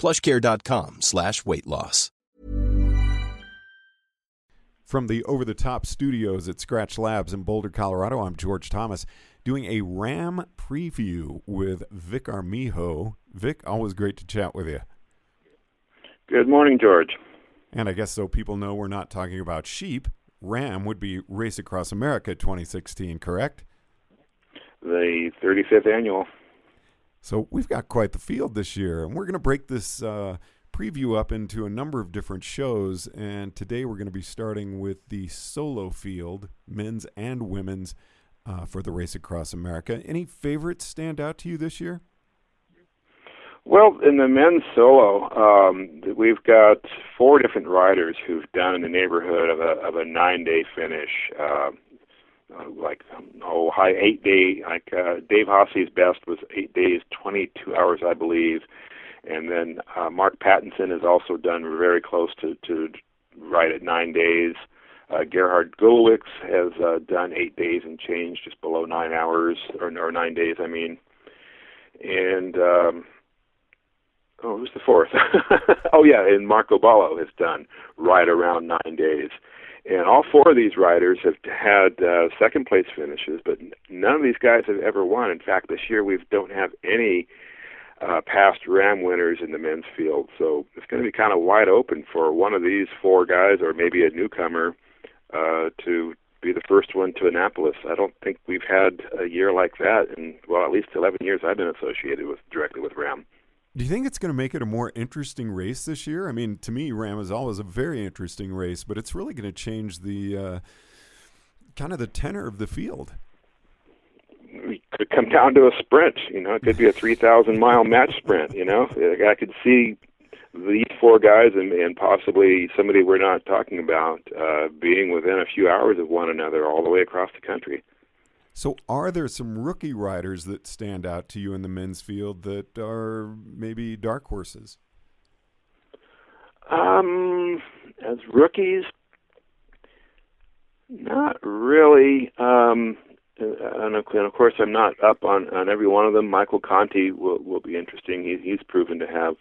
plushcare.com slash weight loss. From the over the top studios at Scratch Labs in Boulder, Colorado, I'm George Thomas doing a RAM preview with Vic Armijo. Vic, always great to chat with you. Good morning, George. And I guess so people know we're not talking about sheep. RAM would be Race Across America 2016, correct? The 35th annual. So we've got quite the field this year, and we're going to break this uh, preview up into a number of different shows. And today we're going to be starting with the solo field, men's and women's, uh, for the Race Across America. Any favorites stand out to you this year? Well, in the men's solo, um, we've got four different riders who've done in the neighborhood of a of a nine day finish. Uh, uh, like oh high eight day like uh, Dave Haase's best was eight days twenty two hours I believe, and then uh, Mark Pattinson has also done very close to to right at nine days. Uh, Gerhard Gulewicz has uh, done eight days and change, just below nine hours or, or nine days, I mean. And um, oh, who's the fourth? oh yeah, and Marko Baloh has done right around nine days. And all four of these riders have had uh, second place finishes, but none of these guys have ever won. In fact, this year we don't have any uh, past Ram winners in the men's field, so it's going to be kind of wide open for one of these four guys, or maybe a newcomer, uh, to be the first one to Annapolis. I don't think we've had a year like that in well, at least 11 years I've been associated with directly with Ram. Do you think it's going to make it a more interesting race this year? I mean, to me, Ram is always a very interesting race, but it's really going to change the uh, kind of the tenor of the field. It could come down to a sprint. You know, it could be a 3,000 mile match sprint. You know, I could see these four guys and, and possibly somebody we're not talking about uh, being within a few hours of one another all the way across the country. So, are there some rookie riders that stand out to you in the men's field that are maybe dark horses? Um, as rookies, not really. Um, and of, course, I'm not up on, on every one of them. Michael Conti will will be interesting. He, he's proven to have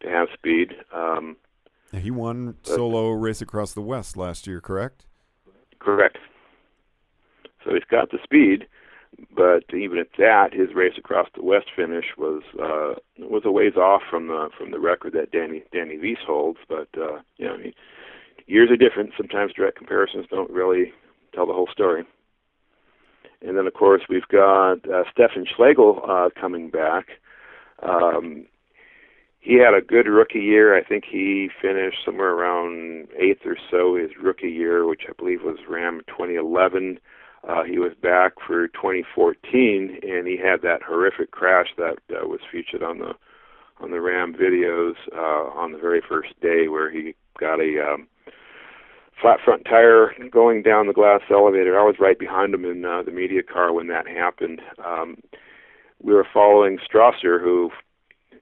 to have speed. Um, he won solo race across the West last year, correct? Correct. So he's got the speed, but even at that, his race across the West finish was uh, was a ways off from the from the record that Danny Danny Wyss holds. But uh, you know, I mean, years are different. Sometimes direct comparisons don't really tell the whole story. And then, of course, we've got uh, Stefan Schlegel uh, coming back. Um, he had a good rookie year. I think he finished somewhere around eighth or so his rookie year, which I believe was Ram 2011. Uh, he was back for 2014, and he had that horrific crash that uh, was featured on the on the Ram videos uh, on the very first day, where he got a um, flat front tire going down the glass elevator. I was right behind him in uh, the media car when that happened. Um, we were following Strasser, who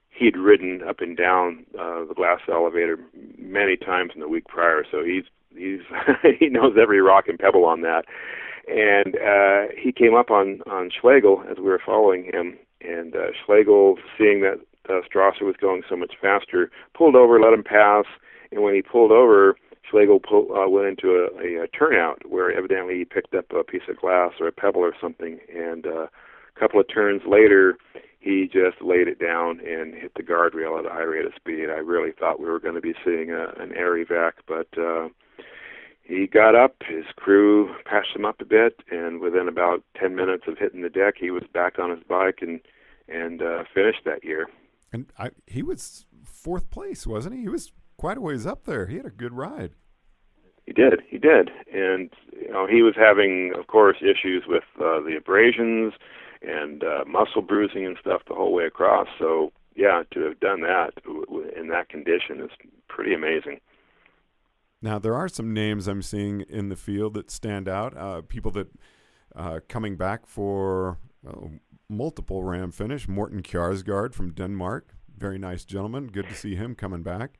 he'd ridden up and down uh, the glass elevator many times in the week prior, so he's he's he knows every rock and pebble on that and uh, he came up on on Schlegel as we were following him, and uh, Schlegel, seeing that uh, Strasser was going so much faster, pulled over, let him pass, and when he pulled over, Schlegel pull, uh, went into a, a, a turnout where evidently he picked up a piece of glass or a pebble or something, and uh, a couple of turns later, he just laid it down and hit the guardrail at a high rate of speed. I really thought we were going to be seeing a, an air evac, but uh, he got up. His crew patched him up a bit, and within about 10 minutes of hitting the deck, he was back on his bike and and uh, finished that year. And I, he was fourth place, wasn't he? He was quite a ways up there. He had a good ride. He did. He did. And you know, he was having, of course, issues with uh, the abrasions and uh, muscle bruising and stuff the whole way across. So yeah, to have done that in that condition is pretty amazing. Now there are some names I'm seeing in the field that stand out. Uh, people that uh, coming back for uh, multiple Ram finish. Morten Kjaersgaard from Denmark, very nice gentleman. Good to see him coming back.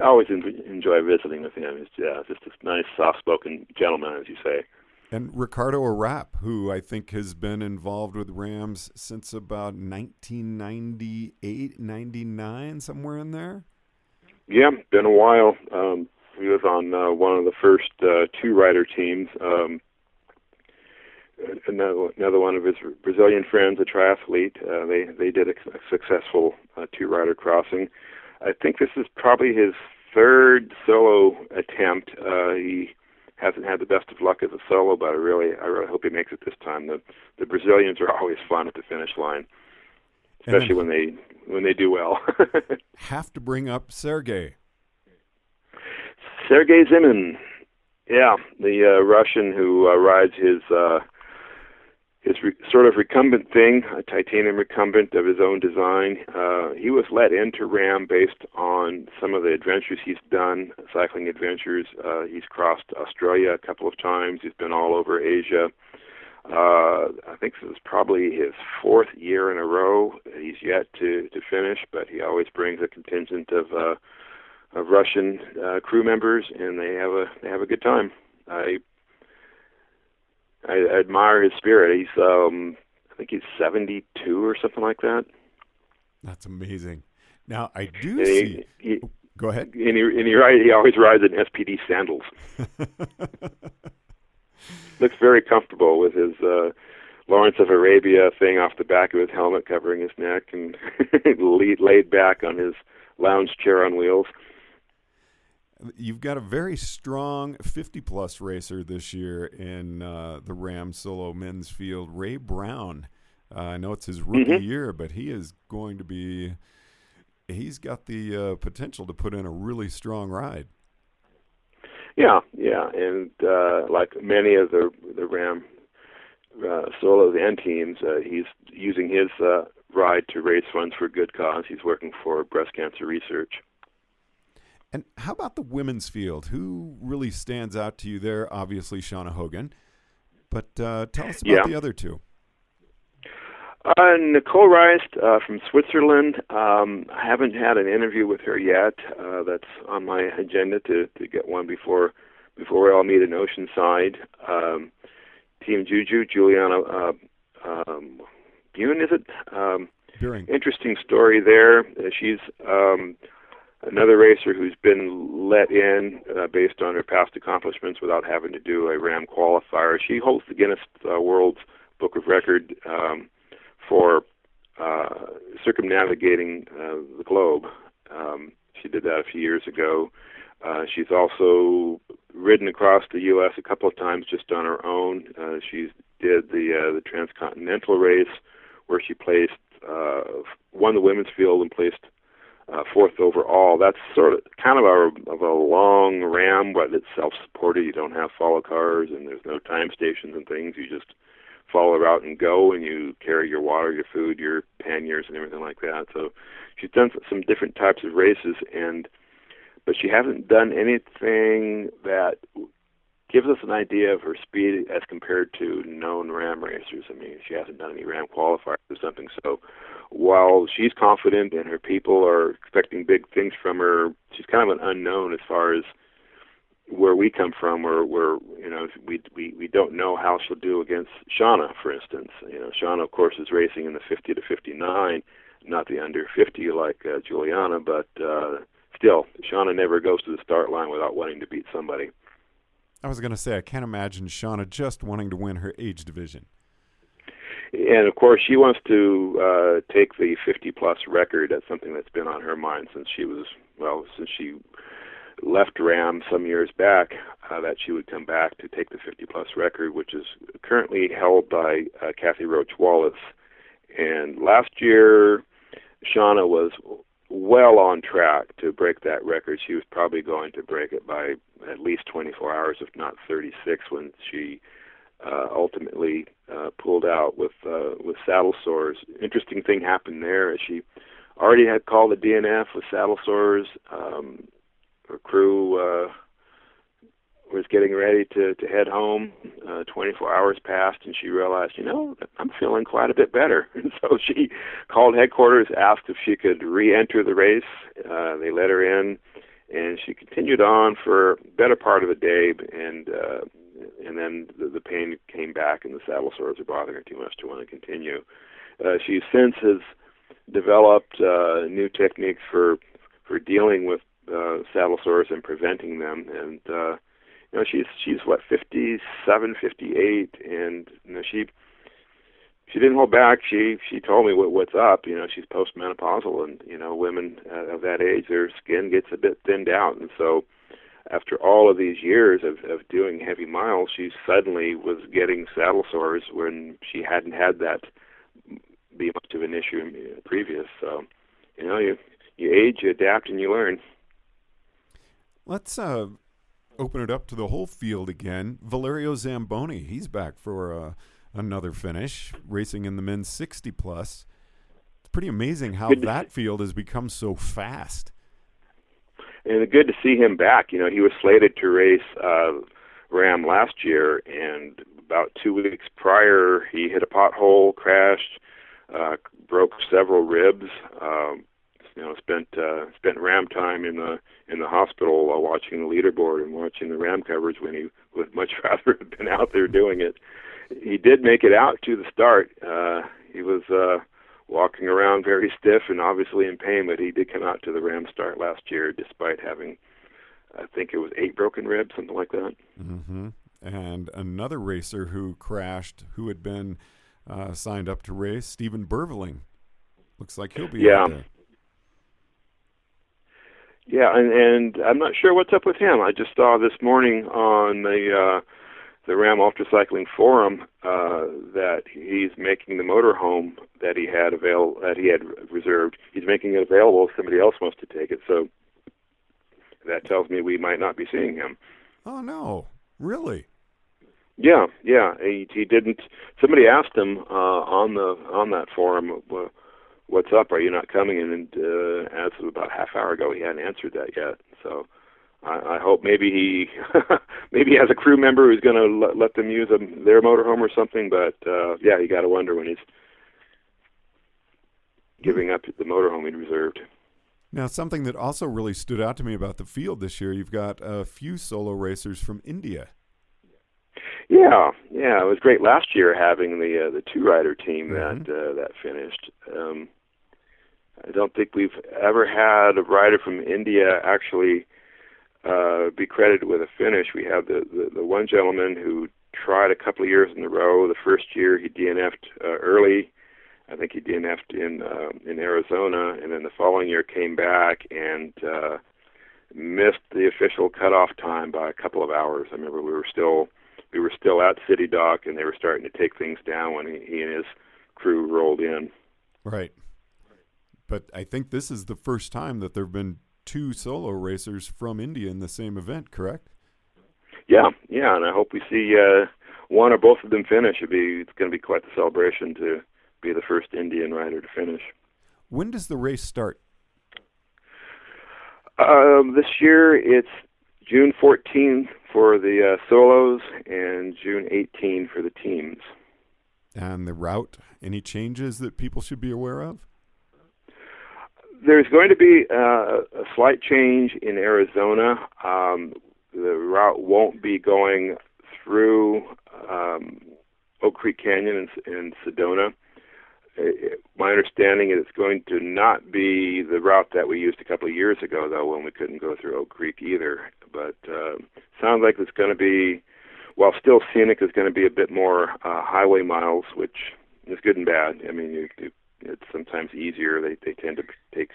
I always enjoy visiting with him. He's yeah, just a nice, soft-spoken gentleman, as you say. And Ricardo Arap, who I think has been involved with Rams since about 1998, 99, somewhere in there. Yeah, been a while. Um, he was on uh, one of the first uh, two rider teams. Um, another, another one of his Brazilian friends, a triathlete, uh, they they did a, a successful uh, two rider crossing. I think this is probably his third solo attempt. Uh, he hasn't had the best of luck as a solo, but I really, I really hope he makes it this time. The the Brazilians are always fun at the finish line, especially when they when they do well. have to bring up Sergey. Sergey Zimin, yeah, the uh, Russian who uh, rides his uh, his re- sort of recumbent thing, a titanium recumbent of his own design. Uh, he was let into RAM based on some of the adventures he's done, cycling adventures. Uh, he's crossed Australia a couple of times. He's been all over Asia. Uh, I think this is probably his fourth year in a row. He's yet to to finish, but he always brings a contingent of uh, of Russian uh, crew members, and they have a they have a good time. I I, admire his spirit. He's um I think he's 72 or something like that. That's amazing. Now I do and see. He, he, Go ahead. And he and he, ride, he always rides in SPD sandals. Looks very comfortable with his uh Lawrence of Arabia thing off the back of his helmet covering his neck and laid back on his lounge chair on wheels. You've got a very strong 50 plus racer this year in uh, the Ram solo men's field, Ray Brown. Uh, I know it's his rookie mm-hmm. year, but he is going to be. He's got the uh, potential to put in a really strong ride. Yeah, yeah, and uh, like many of the the Ram uh, solos and teams, uh, he's using his uh, ride to raise funds for a good cause. He's working for breast cancer research. And how about the women's field? Who really stands out to you there? Obviously, Seana Hogan. But uh, tell us about yeah. the other two. Uh, Nicole Reist uh, from Switzerland. Um, I haven't had an interview with her yet. Uh, that's on my agenda to, to get one before before we all meet in Oceanside. Um, Team Juju, Juliana uh, um, Bune, is it? Um, interesting story there. Uh, she's um, another racer who's been let in uh, based on her past accomplishments without having to do a RAM qualifier. She holds the Guinness uh, World Book of Record um, for uh, circumnavigating uh, the globe. Um, she did that a few years ago. Uh, she's also ridden across the U.S. a couple of times just on her own. Uh, she did the uh, the transcontinental race where she placed uh, won the women's field and placed uh, fourth overall. That's sort of kind of a of a long ram, but it's self-supported. You don't have follow cars, and there's no time stations and things. You just follow her out and go, and you carry your water, your food, your panniers, and everything like that. So she's done some different types of races, and but she hasn't done anything that gives us an idea of her speed as compared to known ram racers. I mean, she hasn't done any ram qualifiers or something. So while she's confident and her people are expecting big things from her, she's kind of an unknown as far as where we come from, or where you know we we we don't know how she'll do against Seana, for instance. You know, Seana, of course, is racing in the 50 to 59, not the under 50 like uh, Juliana, but uh, still, Seana never goes to the start line without wanting to beat somebody. I was going to say, I can't imagine Seana just wanting to win her age division. And of course, she wants to uh, take the 50 plus record. That's something that's been on her mind since she was well, since she left Ram some years back. Uh, that she would come back to take the 50 plus record, which is currently held by uh, Kathy Roche Wallace. And last year, Seana was well on track to break that record. She was probably going to break it by at least 24 hours, if not 36, when she uh, ultimately uh, pulled out with uh, with saddle sores. Interesting thing happened there. As she already had called the DNF with saddle sores. Um, her crew uh, was getting ready to to head home. Uh, 24 hours passed, and she realized, you know, I'm feeling quite a bit better. And so she called headquarters, asked if she could re-enter the race. Uh, they let her in, and she continued on for better part of the day, and uh, and then the, the pain came back, and the saddle sores were bothering her too much to want to continue. Uh, she since has developed uh, new techniques for for dealing with uh, saddle sores and preventing them, and uh, you know she's she's what 57, 58, and you know she she didn't hold back. She she told me what what's up. You know, she's postmenopausal, and you know, women uh, of that age, their skin gets a bit thinned out, and so after all of these years of of doing heavy miles, she suddenly was getting saddle sores when she hadn't had that be much of an issue previous. So, you know, you you age, you adapt, and you learn. Let's uh, open it up to the whole field again. Valerio Zamboni, he's back for uh, another finish, racing in the men's 60 plus. It's pretty amazing how that field has become so fast. And good to see him back. You know, he was slated to race uh, Ram last year, and about two weeks prior, he hit a pothole, crashed, uh, broke several ribs. Um, you know, spent uh, spent ram time in the in the hospital while watching the leaderboard and watching the ram coverage when he would much rather have been out there doing it. He did make it out to the start. Uh, he was uh, walking around very stiff and obviously in pain, but he did come out to the ram start last year despite having, I think it was eight broken ribs, something like that. Mm-hmm. And another racer who crashed, who had been uh, signed up to race, Stephen Berveling. Looks like he'll be yeah. Yeah, and and I'm not sure what's up with him. I just saw this morning on the uh, the Ram Ultra Cycling Forum uh, he's making the motorhome that he had avail that he had reserved. He's making it available if somebody else wants to take it. So that tells me we might not be seeing him. Oh no, really? Yeah, yeah. He he didn't. Somebody asked him uh, on the on that forum. What's up? Are you not coming? And uh, as of about half hour ago, he hadn't answered that yet. So I, I hope maybe he maybe he has a crew member who's going to let, let them use a, their motorhome or something. But uh, yeah, you got to wonder when he's giving up the motorhome he'd reserved. Now, something that also really stood out to me about the field this year, you've got a few solo racers from India. Yeah, yeah, it was great last year having the uh, the two rider team mm-hmm. that uh, that finished. Um, I don't think we've ever had a rider from India actually uh, be credited with a finish. We have the, the the one gentleman who tried a couple of years in a row. The first year he DNF'd uh, early. I think he DNF'd in uh, in Arizona, and then the following year came back and uh, missed the official cutoff time by a couple of hours. I remember we were still we were still at City Dock, and they were starting to take things down when he, he and his crew rolled in. Right. But I think this is the first time that there have been two solo racers from India in the same event, correct? Yeah, yeah, and I hope we see uh, one or both of them finish. It'd be it's going to be quite the celebration to be the first Indian rider to finish. When does the race start? Um, this year it's June 14 for the uh, solos and June 18 for the teams. And the route, any changes that people should be aware of? There's going to be uh, a slight change in Arizona. Um, the route won't be going through um, Oak Creek Canyon and, in Sedona. It, my understanding is it's going to not be the route that we used a couple of years ago, though, when we couldn't go through Oak Creek either. But uh, sounds like it's going to be, while still scenic, is going to be a bit more uh, highway miles, which is good and bad. I mean, you, you, it's sometimes easier. They they tend to take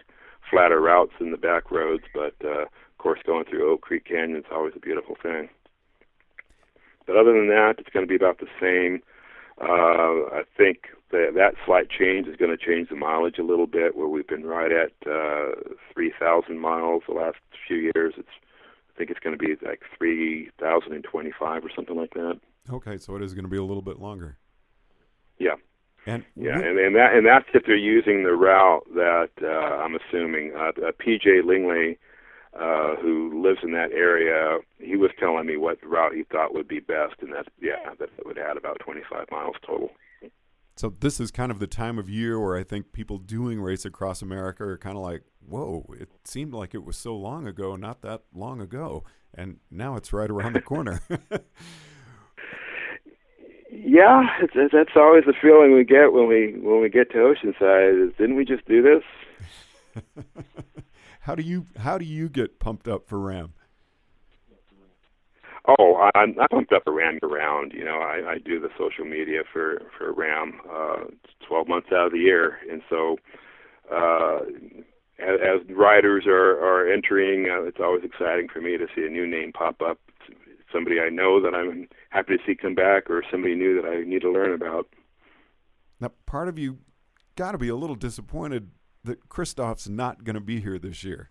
flatter routes in the back roads, but uh, of course, going through Oak Creek Canyon is always a beautiful thing. But other than that, it's going to be about the same. Uh, I think that that slight change is going to change the mileage a little bit. Where we've been right at uh, 3,000 miles the last few years. It's I think it's going to be like 3,025 or something like that. Okay, so it is going to be a little bit longer. Yeah. And yeah, and, and that and that's if they're using the route that uh, I'm assuming uh, uh, PJ Lingley, uh, who lives in that area, he was telling me what route he thought would be best, and that yeah, that would add about 25 miles total. So this is kind of the time of year where I think people doing race across America are kind of like, "Whoa! It seemed like it was so long ago, not that long ago, and now it's right around the corner." yeah, it's, that's always the feeling we get when we when we get to Oceanside. Is didn't we just do this? how do you how do you get pumped up for Ram? Oh, I'm, I'm pumped up for Ram around. You know, I, I do the social media for for Ram uh, 12 months out of the year, and so uh, as, as riders are are entering, uh, it's always exciting for me to see a new name pop up somebody I know that I'm happy to see come back, or somebody new that I need to learn about. Now, part of you got to be a little disappointed that Christoph's not going to be here this year.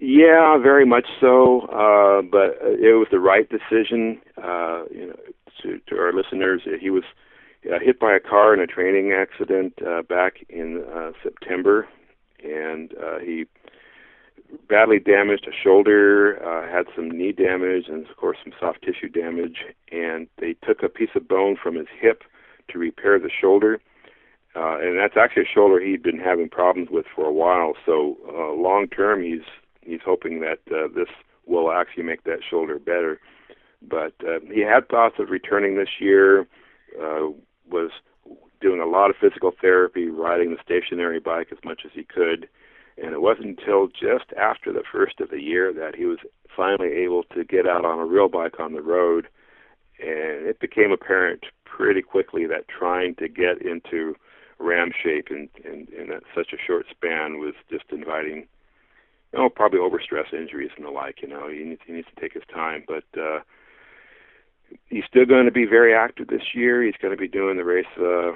Yeah, very much so. Uh, but it was the right decision. Uh, you know, to, to our listeners, he was uh, hit by a car in a training accident uh, back in uh, September, and uh, he badly damaged a shoulder, uh, had some knee damage, and of course some soft tissue damage. And they took a piece of bone from his hip to repair the shoulder. Uh, and that's actually a shoulder he'd been having problems with for a while. So uh, long term, he's he's hoping that uh, this will actually make that shoulder better. But uh, he had thoughts of returning this year. Uh, was doing a lot of physical therapy, riding the stationary bike as much as he could and it wasn't until just after the first of the year that he was finally able to get out on a real bike on the road. And it became apparent pretty quickly that trying to get into ram shape in, in, in such a short span was just inviting, you know, probably overstress injuries and the like. You know, he needs, he needs to take his time. But uh, he's still going to be very active this year. He's going to be doing the race uh,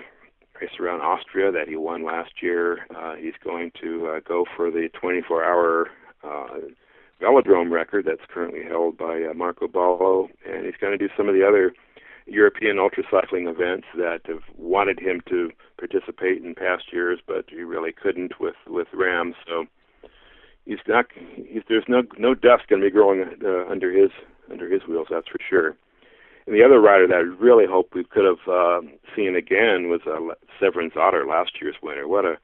race around Austria that he won last year. Uh, he's going to uh, go for the 24-hour uh, velodrome record that's currently held by uh, Marko Baloh, and he's going to do some of the other European ultra cycling events that have wanted him to participate in past years, but he really couldn't with with Rams. So he's not. He's, there's no no dust going to be growing uh, under his under his wheels. That's for sure. And the other rider that I really hope we could have uh, seen again was uh, Severin Zander, last year's winner. What a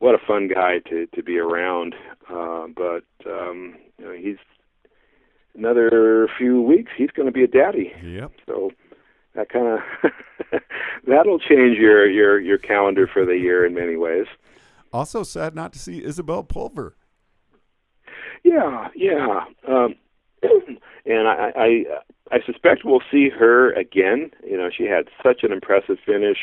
what a fun guy to to be around. Uh, but um, you know, he's another few weeks. He's going to be a daddy. Yep. So that kind of that'll change your your your calendar for the year in many ways. Also, sad not to see Isabel Pulver. Yeah, yeah. Um, and I, I I suspect we'll see her again. You know, she had such an impressive finish.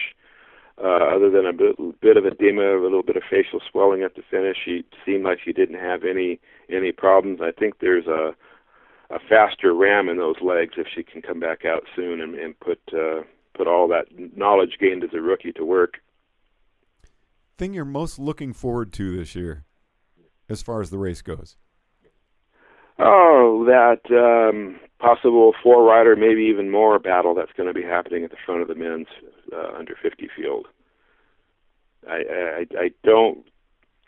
Uh, other than a bit, bit of edema, a little bit of facial swelling at the finish, she seemed like she didn't have any any problems. I think there's a a faster ram in those legs if she can come back out soon and, and put uh, put all that knowledge gained as a rookie to work. Thing you're most looking forward to this year, as far as the race goes. Oh, that um, possible four rider, maybe even more battle that's going to be happening at the front of the men's uh, under 50 field. I, I I don't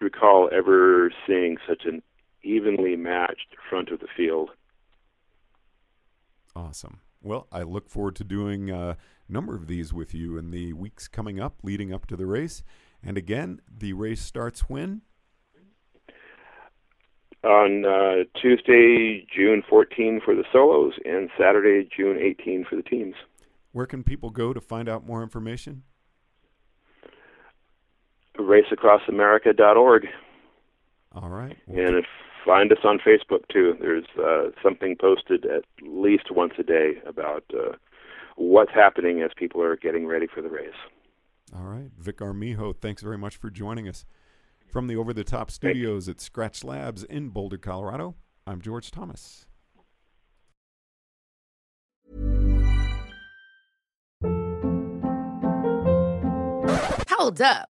recall ever seeing such an evenly matched front of the field. Awesome. Well, I look forward to doing a number of these with you in the weeks coming up, leading up to the race. And again, the race starts when? On uh, Tuesday, June 14 for the solos, and Saturday, June 18 for the teams. Where can people go to find out more information? RaceAcrossAmerica.org. All right. Well, and if, find us on Facebook too. There's uh, something posted at least once a day about uh, what's happening as people are getting ready for the race. All right, Vic Armijo, thanks very much for joining us from the Over the Top Studios at Scratch Labs in Boulder, Colorado. I'm George Thomas. Hold up.